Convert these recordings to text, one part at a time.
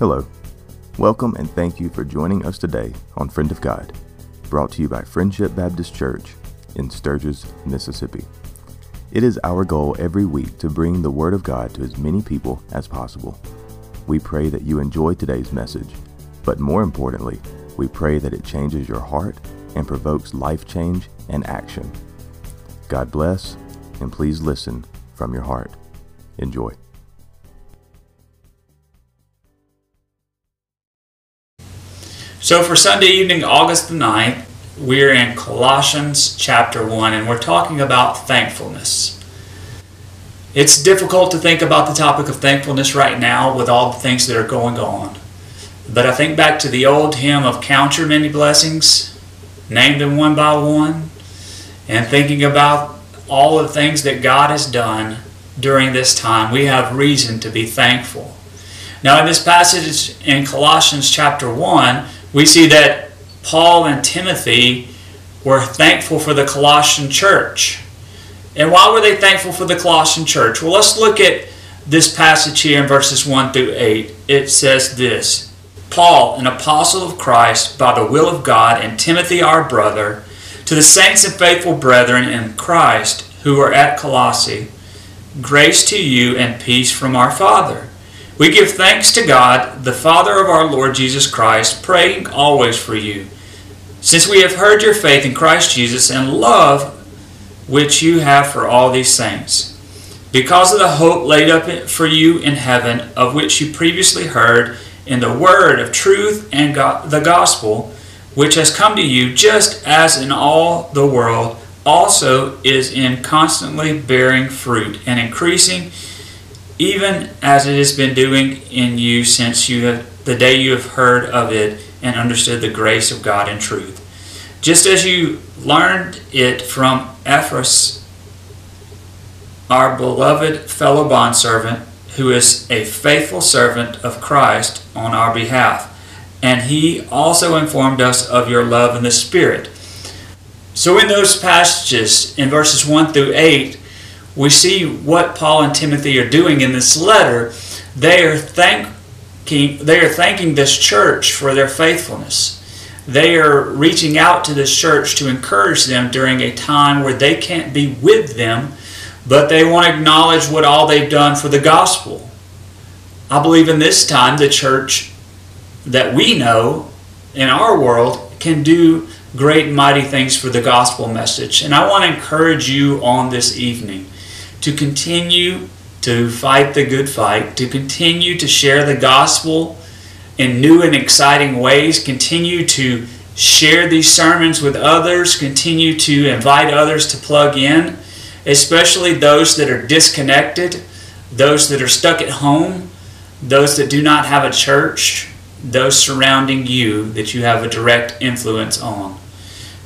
Hello. Welcome and thank you for joining us today on Friend of God, brought to you by Friendship Baptist Church in Sturgis, Mississippi. It is our goal every week to bring the Word of God to as many people as possible. We pray that you enjoy today's message, but more importantly, we pray that it changes your heart and provokes life change and action. God bless, and please listen from your heart. Enjoy. So for Sunday evening, August the 9th, we're in Colossians chapter 1 and we're talking about thankfulness. It's difficult to think about the topic of thankfulness right now with all the things that are going on. But I think back to the old hymn of Count Your Many Blessings, name them one by one, and thinking about all the things that God has done during this time, we have reason to be thankful. Now, in this passage in Colossians chapter 1, we see that Paul and Timothy were thankful for the Colossian church. And why were they thankful for the Colossian church? Well, let's look at this passage here in verses 1 through 8. It says this Paul, an apostle of Christ by the will of God, and Timothy, our brother, to the saints and faithful brethren in Christ who are at Colossae, grace to you and peace from our Father we give thanks to God, the Father of our Lord Jesus Christ, praying always for you, since we have heard your faith in Christ Jesus and love which you have for all these saints. Because of the hope laid up for you in heaven, of which you previously heard in the word of truth and the gospel, which has come to you, just as in all the world also is in constantly bearing fruit and increasing even as it has been doing in you since you have the day you have heard of it and understood the grace of God in truth. Just as you learned it from Epaphras, our beloved fellow bondservant, who is a faithful servant of Christ on our behalf. And he also informed us of your love in the Spirit. So, in those passages, in verses 1 through 8, we see what Paul and Timothy are doing in this letter. They are thanking, they are thanking this church for their faithfulness. They are reaching out to this church to encourage them during a time where they can't be with them, but they want to acknowledge what all they've done for the gospel. I believe in this time the church that we know in our world can do great mighty things for the gospel message. And I want to encourage you on this evening to continue to fight the good fight, to continue to share the gospel in new and exciting ways, continue to share these sermons with others, continue to invite others to plug in, especially those that are disconnected, those that are stuck at home, those that do not have a church, those surrounding you that you have a direct influence on.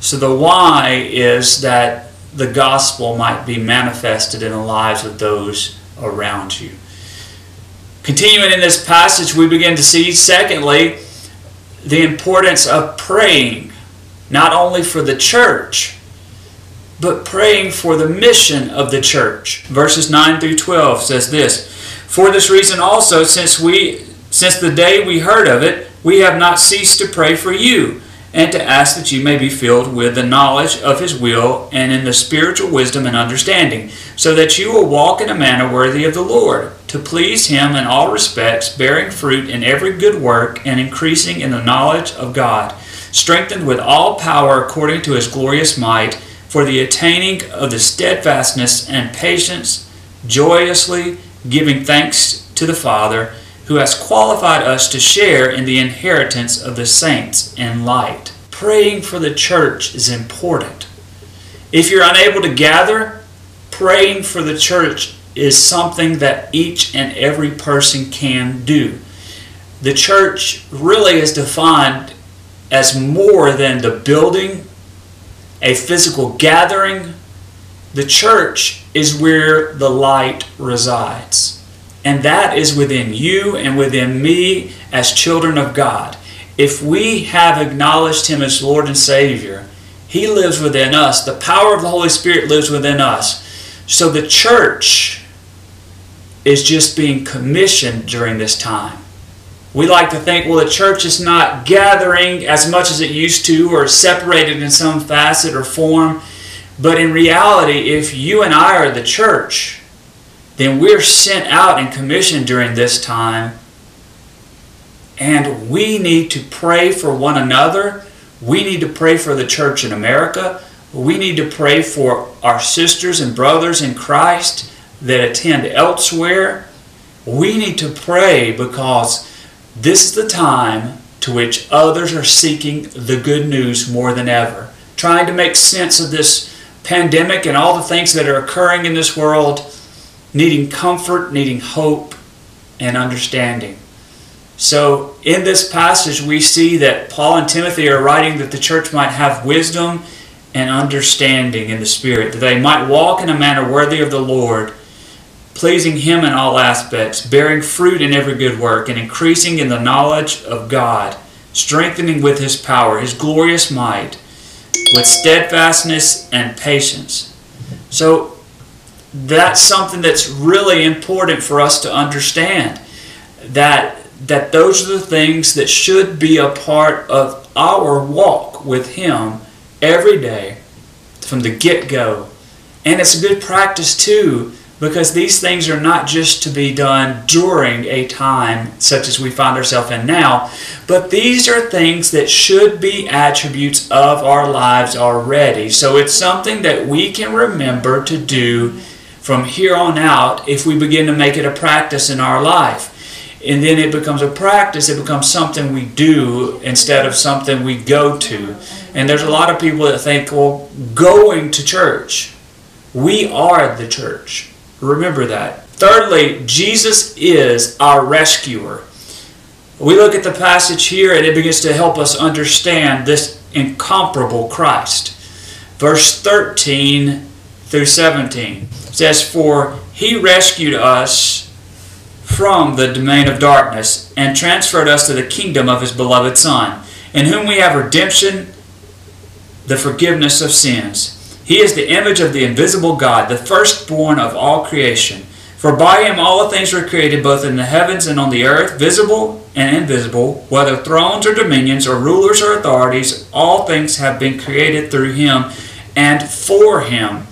So the why is that the gospel might be manifested in the lives of those around you. Continuing in this passage, we begin to see, secondly, the importance of praying, not only for the church, but praying for the mission of the church. Verses 9 through 12 says this For this reason also, since we since the day we heard of it, we have not ceased to pray for you and to ask that you may be filled with the knowledge of his will and in the spiritual wisdom and understanding, so that you will walk in a manner worthy of the Lord, to please him in all respects, bearing fruit in every good work and increasing in the knowledge of God, strengthened with all power according to his glorious might, for the attaining of the steadfastness and patience, joyously giving thanks to the Father who has qualified us to share in the inheritance of the saints in light. Praying for the church is important. If you're unable to gather, praying for the church is something that each and every person can do. The church really is defined as more than the building, a physical gathering. The church is where the light resides. And that is within you and within me as children of God. If we have acknowledged Him as Lord and Savior, He lives within us. The power of the Holy Spirit lives within us. So the church is just being commissioned during this time. We like to think, well, the church is not gathering as much as it used to or separated in some facet or form. But in reality, if you and I are the church, then we're sent out and commissioned during this time. And we need to pray for one another. We need to pray for the church in America. We need to pray for our sisters and brothers in Christ that attend elsewhere. We need to pray because this is the time to which others are seeking the good news more than ever, trying to make sense of this pandemic and all the things that are occurring in this world, needing comfort, needing hope, and understanding. So, in this passage, we see that Paul and Timothy are writing that the church might have wisdom and understanding in the Spirit, that they might walk in a manner worthy of the Lord, pleasing Him in all aspects, bearing fruit in every good work, and increasing in the knowledge of God, strengthening with His power, His glorious might with steadfastness and patience. So that's something that's really important for us to understand that that those are the things that should be a part of our walk with him every day from the get-go. And it's a good practice too because these things are not just to be done during a time such as we find ourselves in now, but these are things that should be attributes of our lives already. So it's something that we can remember to do from here on out if we begin to make it a practice in our life. And then it becomes a practice, it becomes something we do instead of something we go to. And there's a lot of people that think, well, going to church. We are the church. Remember that. Thirdly, Jesus is our rescuer. We look at the passage here and it begins to help us understand this incomparable Christ. Verse 13 through 17 says, For he rescued us from the domain of darkness and transferred us to the kingdom of his beloved Son, in whom we have redemption, the forgiveness of sins. He is the image of the invisible God, the firstborn of all creation. For by him all things were created, both in the heavens and on the earth, visible and invisible, whether thrones or dominions or rulers or authorities, all things have been created through him and for him.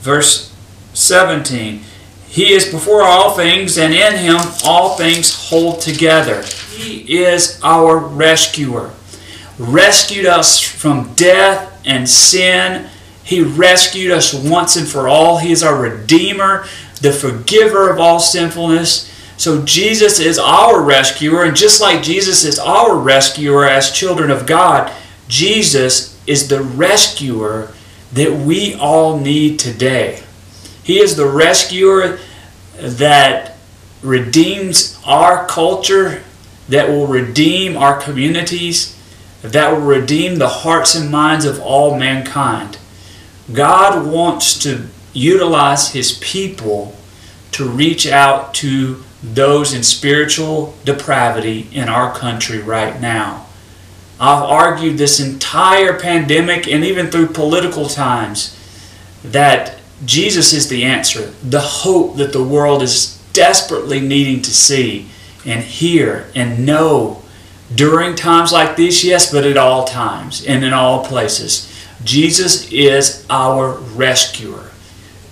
Verse 17 He is before all things, and in him all things hold together. He is our rescuer. Rescued us from death and sin he rescued us once and for all. He is our Redeemer, the forgiver of all sinfulness. So Jesus is our rescuer, and just like Jesus is our rescuer as children of God, Jesus is the rescuer that we all need today. He is the rescuer that redeems our culture, that will redeem our communities, that will redeem the hearts and minds of all mankind. God wants to utilize His people to reach out to those in spiritual depravity in our country right now. I've argued this entire pandemic and even through political times that Jesus is the answer, the hope that the world is desperately needing to see and hear and know during times like these, yes, but at all times and in all places. Jesus is our rescuer.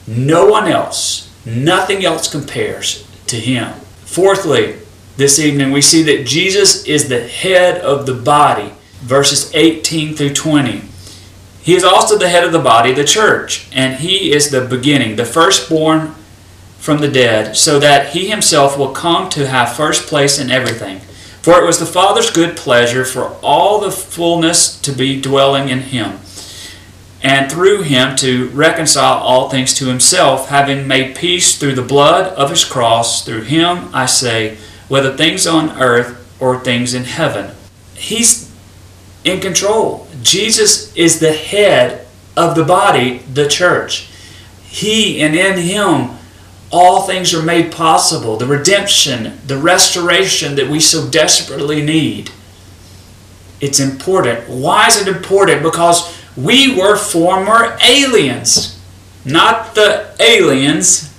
No one else, nothing else compares to him. Fourthly, this evening we see that Jesus is the head of the body, verses 18 through 20. He is also the head of the body, the church, and he is the beginning, the firstborn from the dead, so that he himself will come to have first place in everything. For it was the Father's good pleasure for all the fullness to be dwelling in him and through him to reconcile all things to himself, having made peace through the blood of his cross. Through him, I say, whether things on earth or things in heaven. He's in control. Jesus is the head of the body, the church. He and in him, all things are made possible. The redemption, the restoration that we so desperately need. It's important. Why is it important? Because we were former aliens. Not the aliens,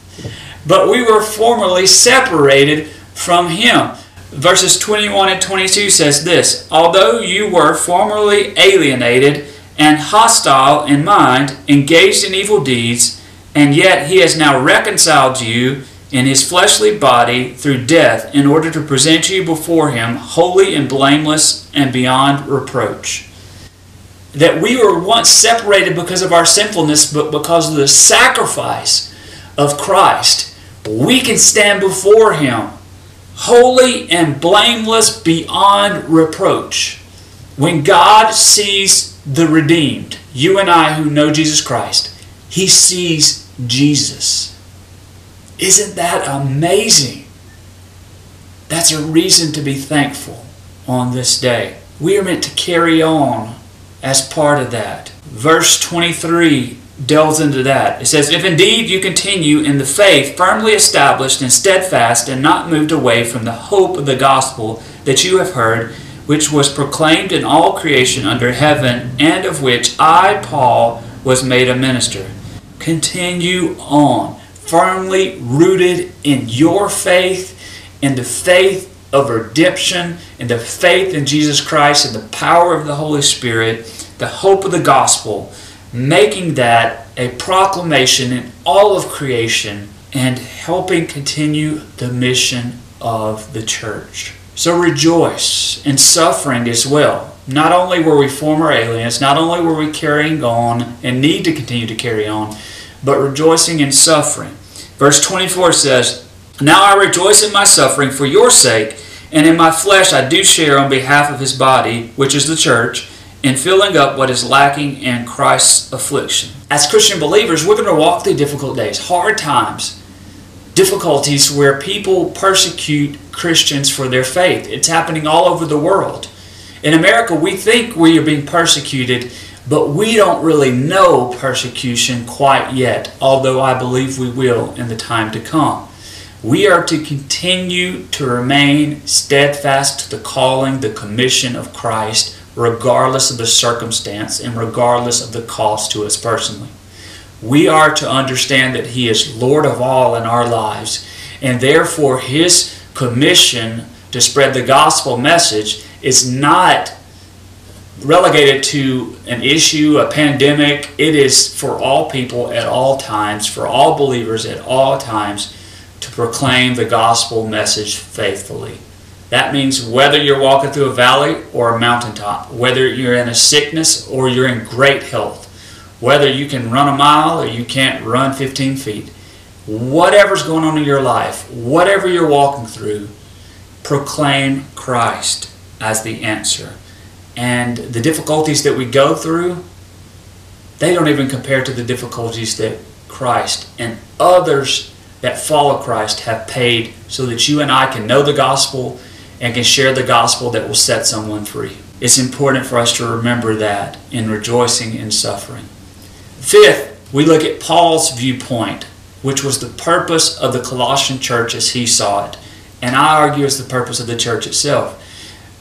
but we were formerly separated from Him. Verses 21 and 22 says this Although you were formerly alienated and hostile in mind, engaged in evil deeds, and yet he has now reconciled you in his fleshly body through death in order to present you before him holy and blameless and beyond reproach. That we were once separated because of our sinfulness, but because of the sacrifice of Christ, we can stand before him holy and blameless beyond reproach. When God sees the redeemed, you and I who know Jesus Christ, he sees Jesus. Isn't that amazing? That's a reason to be thankful on this day. We are meant to carry on as part of that. Verse 23 delves into that. It says, If indeed you continue in the faith, firmly established and steadfast, and not moved away from the hope of the gospel that you have heard, which was proclaimed in all creation under heaven, and of which I, Paul, was made a minister. Continue on, firmly rooted in your faith, in the faith of redemption, in the faith in Jesus Christ, in the power of the Holy Spirit, the hope of the gospel making that a proclamation in all of creation and helping continue the mission of the church. So rejoice in suffering as well. Not only were we former aliens, not only were we carrying on and need to continue to carry on, but rejoicing in suffering. Verse 24 says, Now I rejoice in my suffering for your sake, and in my flesh I do share on behalf of his body, which is the church in filling up what is lacking in Christ's affliction. As Christian believers, we're going to walk through difficult days, hard times, difficulties where people persecute Christians for their faith. It's happening all over the world. In America, we think we are being persecuted, but we don't really know persecution quite yet, although I believe we will in the time to come. We are to continue to remain steadfast to the calling, the commission of Christ regardless of the circumstance and regardless of the cost to us personally. We are to understand that He is Lord of all in our lives, and therefore His commission to spread the gospel message is not relegated to an issue, a pandemic. It is for all people at all times, for all believers at all times, to proclaim the gospel message faithfully. That means whether you're walking through a valley or a mountaintop, whether you're in a sickness or you're in great health, whether you can run a mile or you can't run 15 feet, whatever's going on in your life, whatever you're walking through, proclaim Christ as the answer. And the difficulties that we go through, they don't even compare to the difficulties that Christ and others that follow Christ have paid so that you and I can know the gospel and can share the gospel that will set someone free. It's important for us to remember that in rejoicing in suffering. Fifth, we look at Paul's viewpoint, which was the purpose of the Colossian church as he saw it, and I argue is the purpose of the church itself.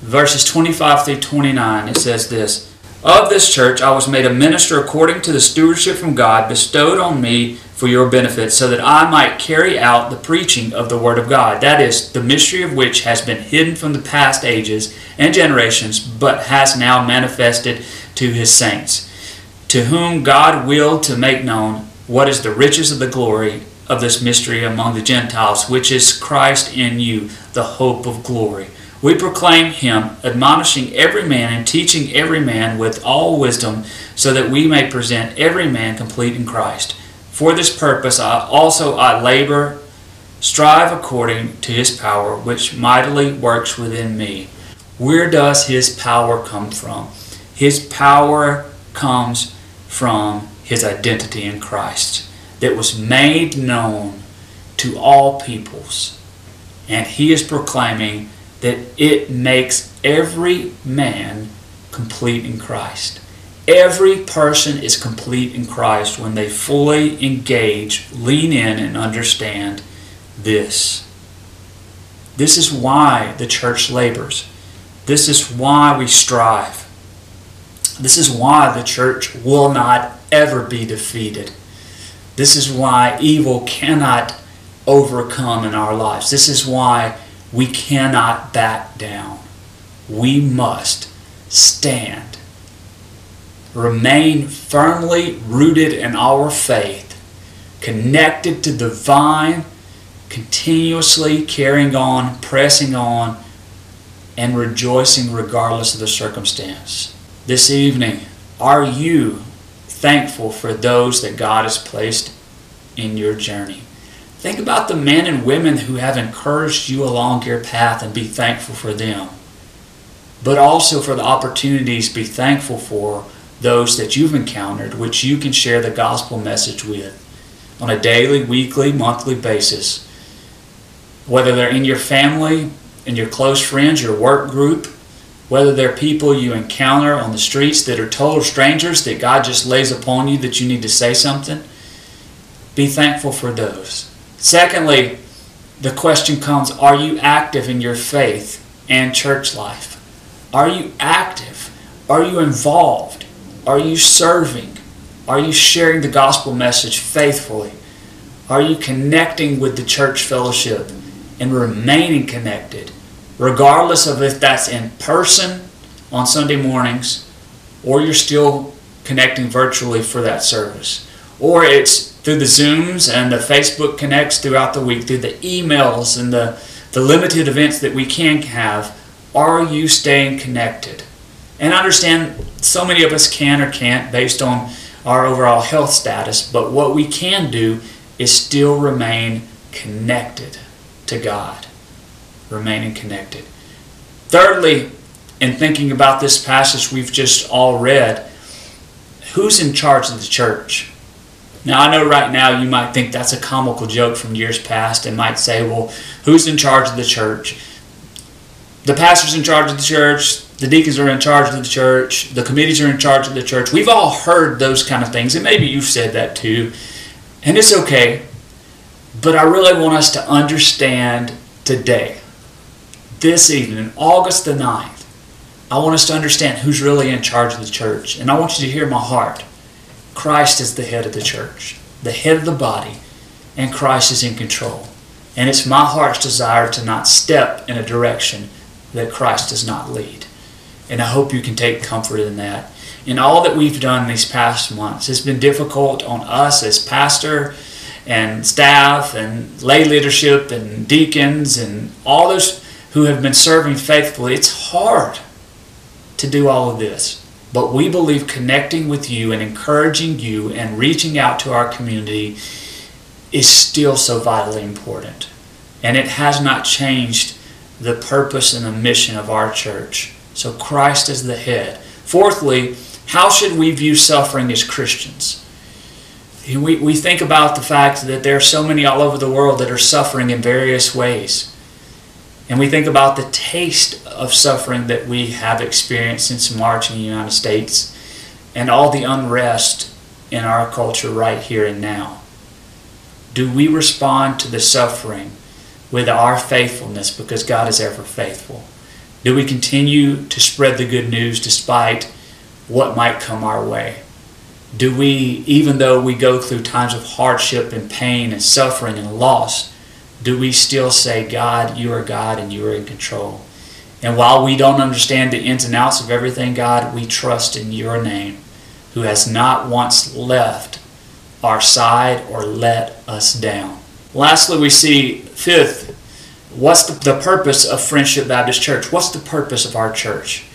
Verses 25 through 29, it says this Of this church I was made a minister according to the stewardship from God bestowed on me for your benefit, so that I might carry out the preaching of the Word of God. That is, the mystery of which has been hidden from the past ages and generations, but has now manifested to His saints, to whom God willed to make known what is the riches of the glory of this mystery among the Gentiles, which is Christ in you, the hope of glory. We proclaim him, admonishing every man and teaching every man with all wisdom, so that we may present every man complete in Christ. For this purpose I also I labor, strive according to his power, which mightily works within me. Where does his power come from? His power comes from his identity in Christ that was made known to all peoples. And he is proclaiming that it makes every man complete in Christ. Every person is complete in Christ when they fully engage, lean in, and understand this. This is why the church labors. This is why we strive. This is why the church will not ever be defeated. This is why evil cannot overcome in our lives. This is why we cannot back down. We must stand. Remain firmly rooted in our faith, connected to the vine, continuously carrying on, pressing on, and rejoicing regardless of the circumstance. This evening, are you thankful for those that God has placed in your journey? Think about the men and women who have encouraged you along your path and be thankful for them. But also for the opportunities, be thankful for those that you've encountered, which you can share the gospel message with on a daily, weekly, monthly basis. Whether they're in your family, in your close friends, your work group, whether they're people you encounter on the streets that are total strangers that God just lays upon you that you need to say something, be thankful for those. Secondly, the question comes Are you active in your faith and church life? Are you active? Are you involved? Are you serving? Are you sharing the gospel message faithfully? Are you connecting with the church fellowship and remaining connected, regardless of if that's in person on Sunday mornings or you're still connecting virtually for that service? Or it's through the Zooms and the Facebook connects throughout the week, through the emails and the, the limited events that we can have, are you staying connected? And I understand so many of us can or can't based on our overall health status, but what we can do is still remain connected to God. Remaining connected. Thirdly, in thinking about this passage we've just all read, who's in charge of the church? Now, I know right now you might think that's a comical joke from years past and might say, well, who's in charge of the church? The pastor's in charge of the church, the deacons are in charge of the church, the committees are in charge of the church. We've all heard those kind of things, and maybe you've said that too. And it's okay. But I really want us to understand today, this evening, August the 9th, I want us to understand who's really in charge of the church. And I want you to hear my heart. Christ is the head of the church, the head of the body, and Christ is in control. And it's my heart's desire to not step in a direction that Christ does not lead. And I hope you can take comfort in that. In all that we've done these past months, it's been difficult on us as pastor and staff and lay leadership and deacons and all those who have been serving faithfully. It's hard to do all of this. But we believe connecting with you and encouraging you and reaching out to our community is still so vitally important. And it has not changed the purpose and the mission of our church. So Christ is the head. Fourthly, how should we view suffering as Christians? We, we think about the fact that there are so many all over the world that are suffering in various ways. And we think about the taste of suffering that we have experienced since March in the United States and all the unrest in our culture right here and now. Do we respond to the suffering with our faithfulness because God is ever faithful? Do we continue to spread the good news despite what might come our way? Do we, even though we go through times of hardship and pain and suffering and loss, do we still say, God, you are God and you are in control? And while we don't understand the ins and outs of everything, God, we trust in your name, who has not once left our side or let us down. Lastly, we see, fifth, what's the, the purpose of Friendship Baptist Church? What's the purpose of our church?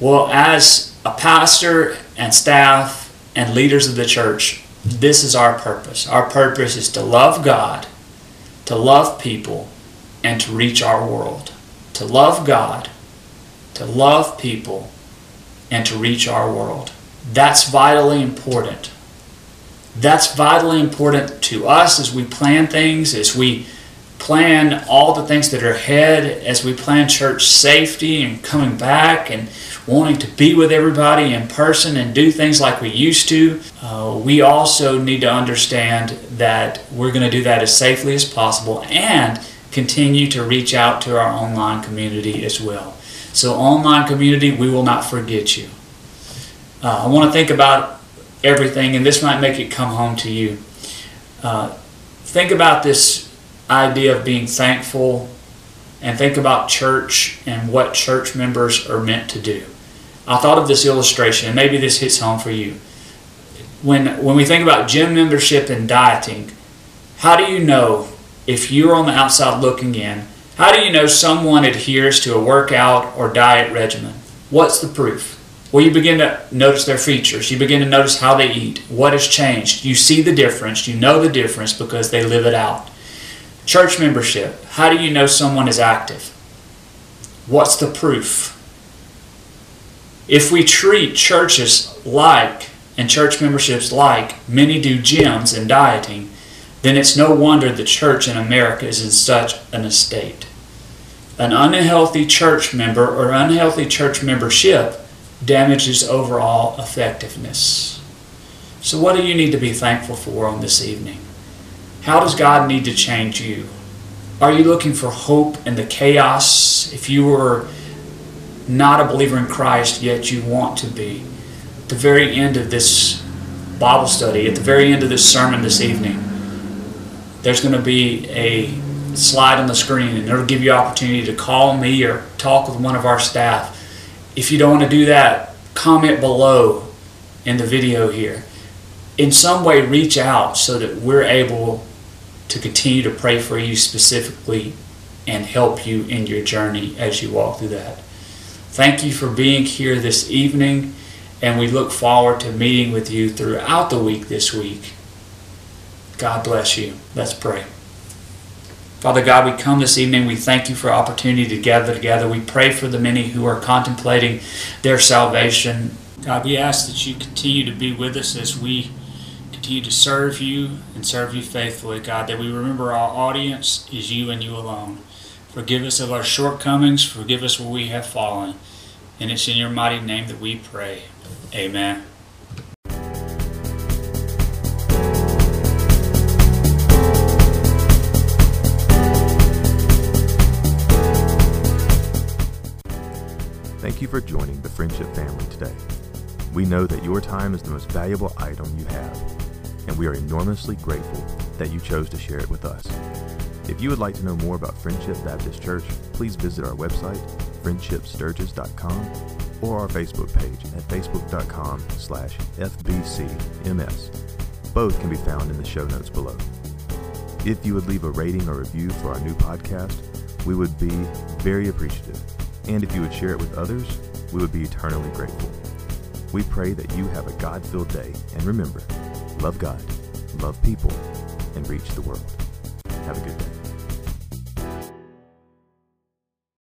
Well, as a pastor and staff and leaders of the church, this is our purpose. Our purpose is to love God to love people and to reach our world. To love God, to love people, and to reach our world. That's vitally important. That's vitally important to us as we plan things, as we plan all the things that are ahead, as we plan church safety and coming back and wanting to be with everybody in person and do things like we used to, uh, we also need to understand that we're going to do that as safely as possible and continue to reach out to our online community as well. So, online community, we will not forget you. Uh, I want to think about everything, and this might make it come home to you. Uh, think about this idea of being thankful and think about church and what church members are meant to do. I thought of this illustration, and maybe this hits home for you. When, when we think about gym membership and dieting, how do you know if you're on the outside looking in? How do you know someone adheres to a workout or diet regimen? What's the proof? Well, you begin to notice their features. You begin to notice how they eat, what has changed. You see the difference. You know the difference because they live it out. Church membership. How do you know someone is active? What's the proof? If we treat churches like and church memberships like many do gyms and dieting, then it's no wonder the church in America is in such an estate. An unhealthy church member or unhealthy church membership damages overall effectiveness. So, what do you need to be thankful for on this evening? How does God need to change you? Are you looking for hope in the chaos? If you were not a believer in Christ, yet you want to be, at the very end of this Bible study, at the very end of this sermon this evening, there's going to be a slide on the screen and it'll give you opportunity to call me or talk with one of our staff if you don't want to do that, comment below in the video here. In some way, reach out so that we're able to continue to pray for you specifically and help you in your journey as you walk through that. Thank you for being here this evening, and we look forward to meeting with you throughout the week this week. God bless you. Let's pray. Father God, we come this evening. We thank you for opportunity to gather together. We pray for the many who are contemplating their salvation. God, we ask that you continue to be with us as we continue to serve you and serve you faithfully, God, that we remember our audience is you and you alone. Forgive us of our shortcomings. Forgive us where we have fallen. And it's in your mighty name that we pray. Amen. Thank you for joining the Friendship family today. We know that your time is the most valuable item you have, and we are enormously grateful that you chose to share it with us. If you would like to know more about Friendship Baptist Church, please visit our website, friendshipsturgis.com, or our Facebook page at facebook.com slash fbcms. Both can be found in the show notes below. If you would leave a rating or review for our new podcast, we would be very appreciative. And if you would share it with others, we would be eternally grateful. We pray that you have a God filled day, and remember, love God, love people, and reach the world. Have a good day.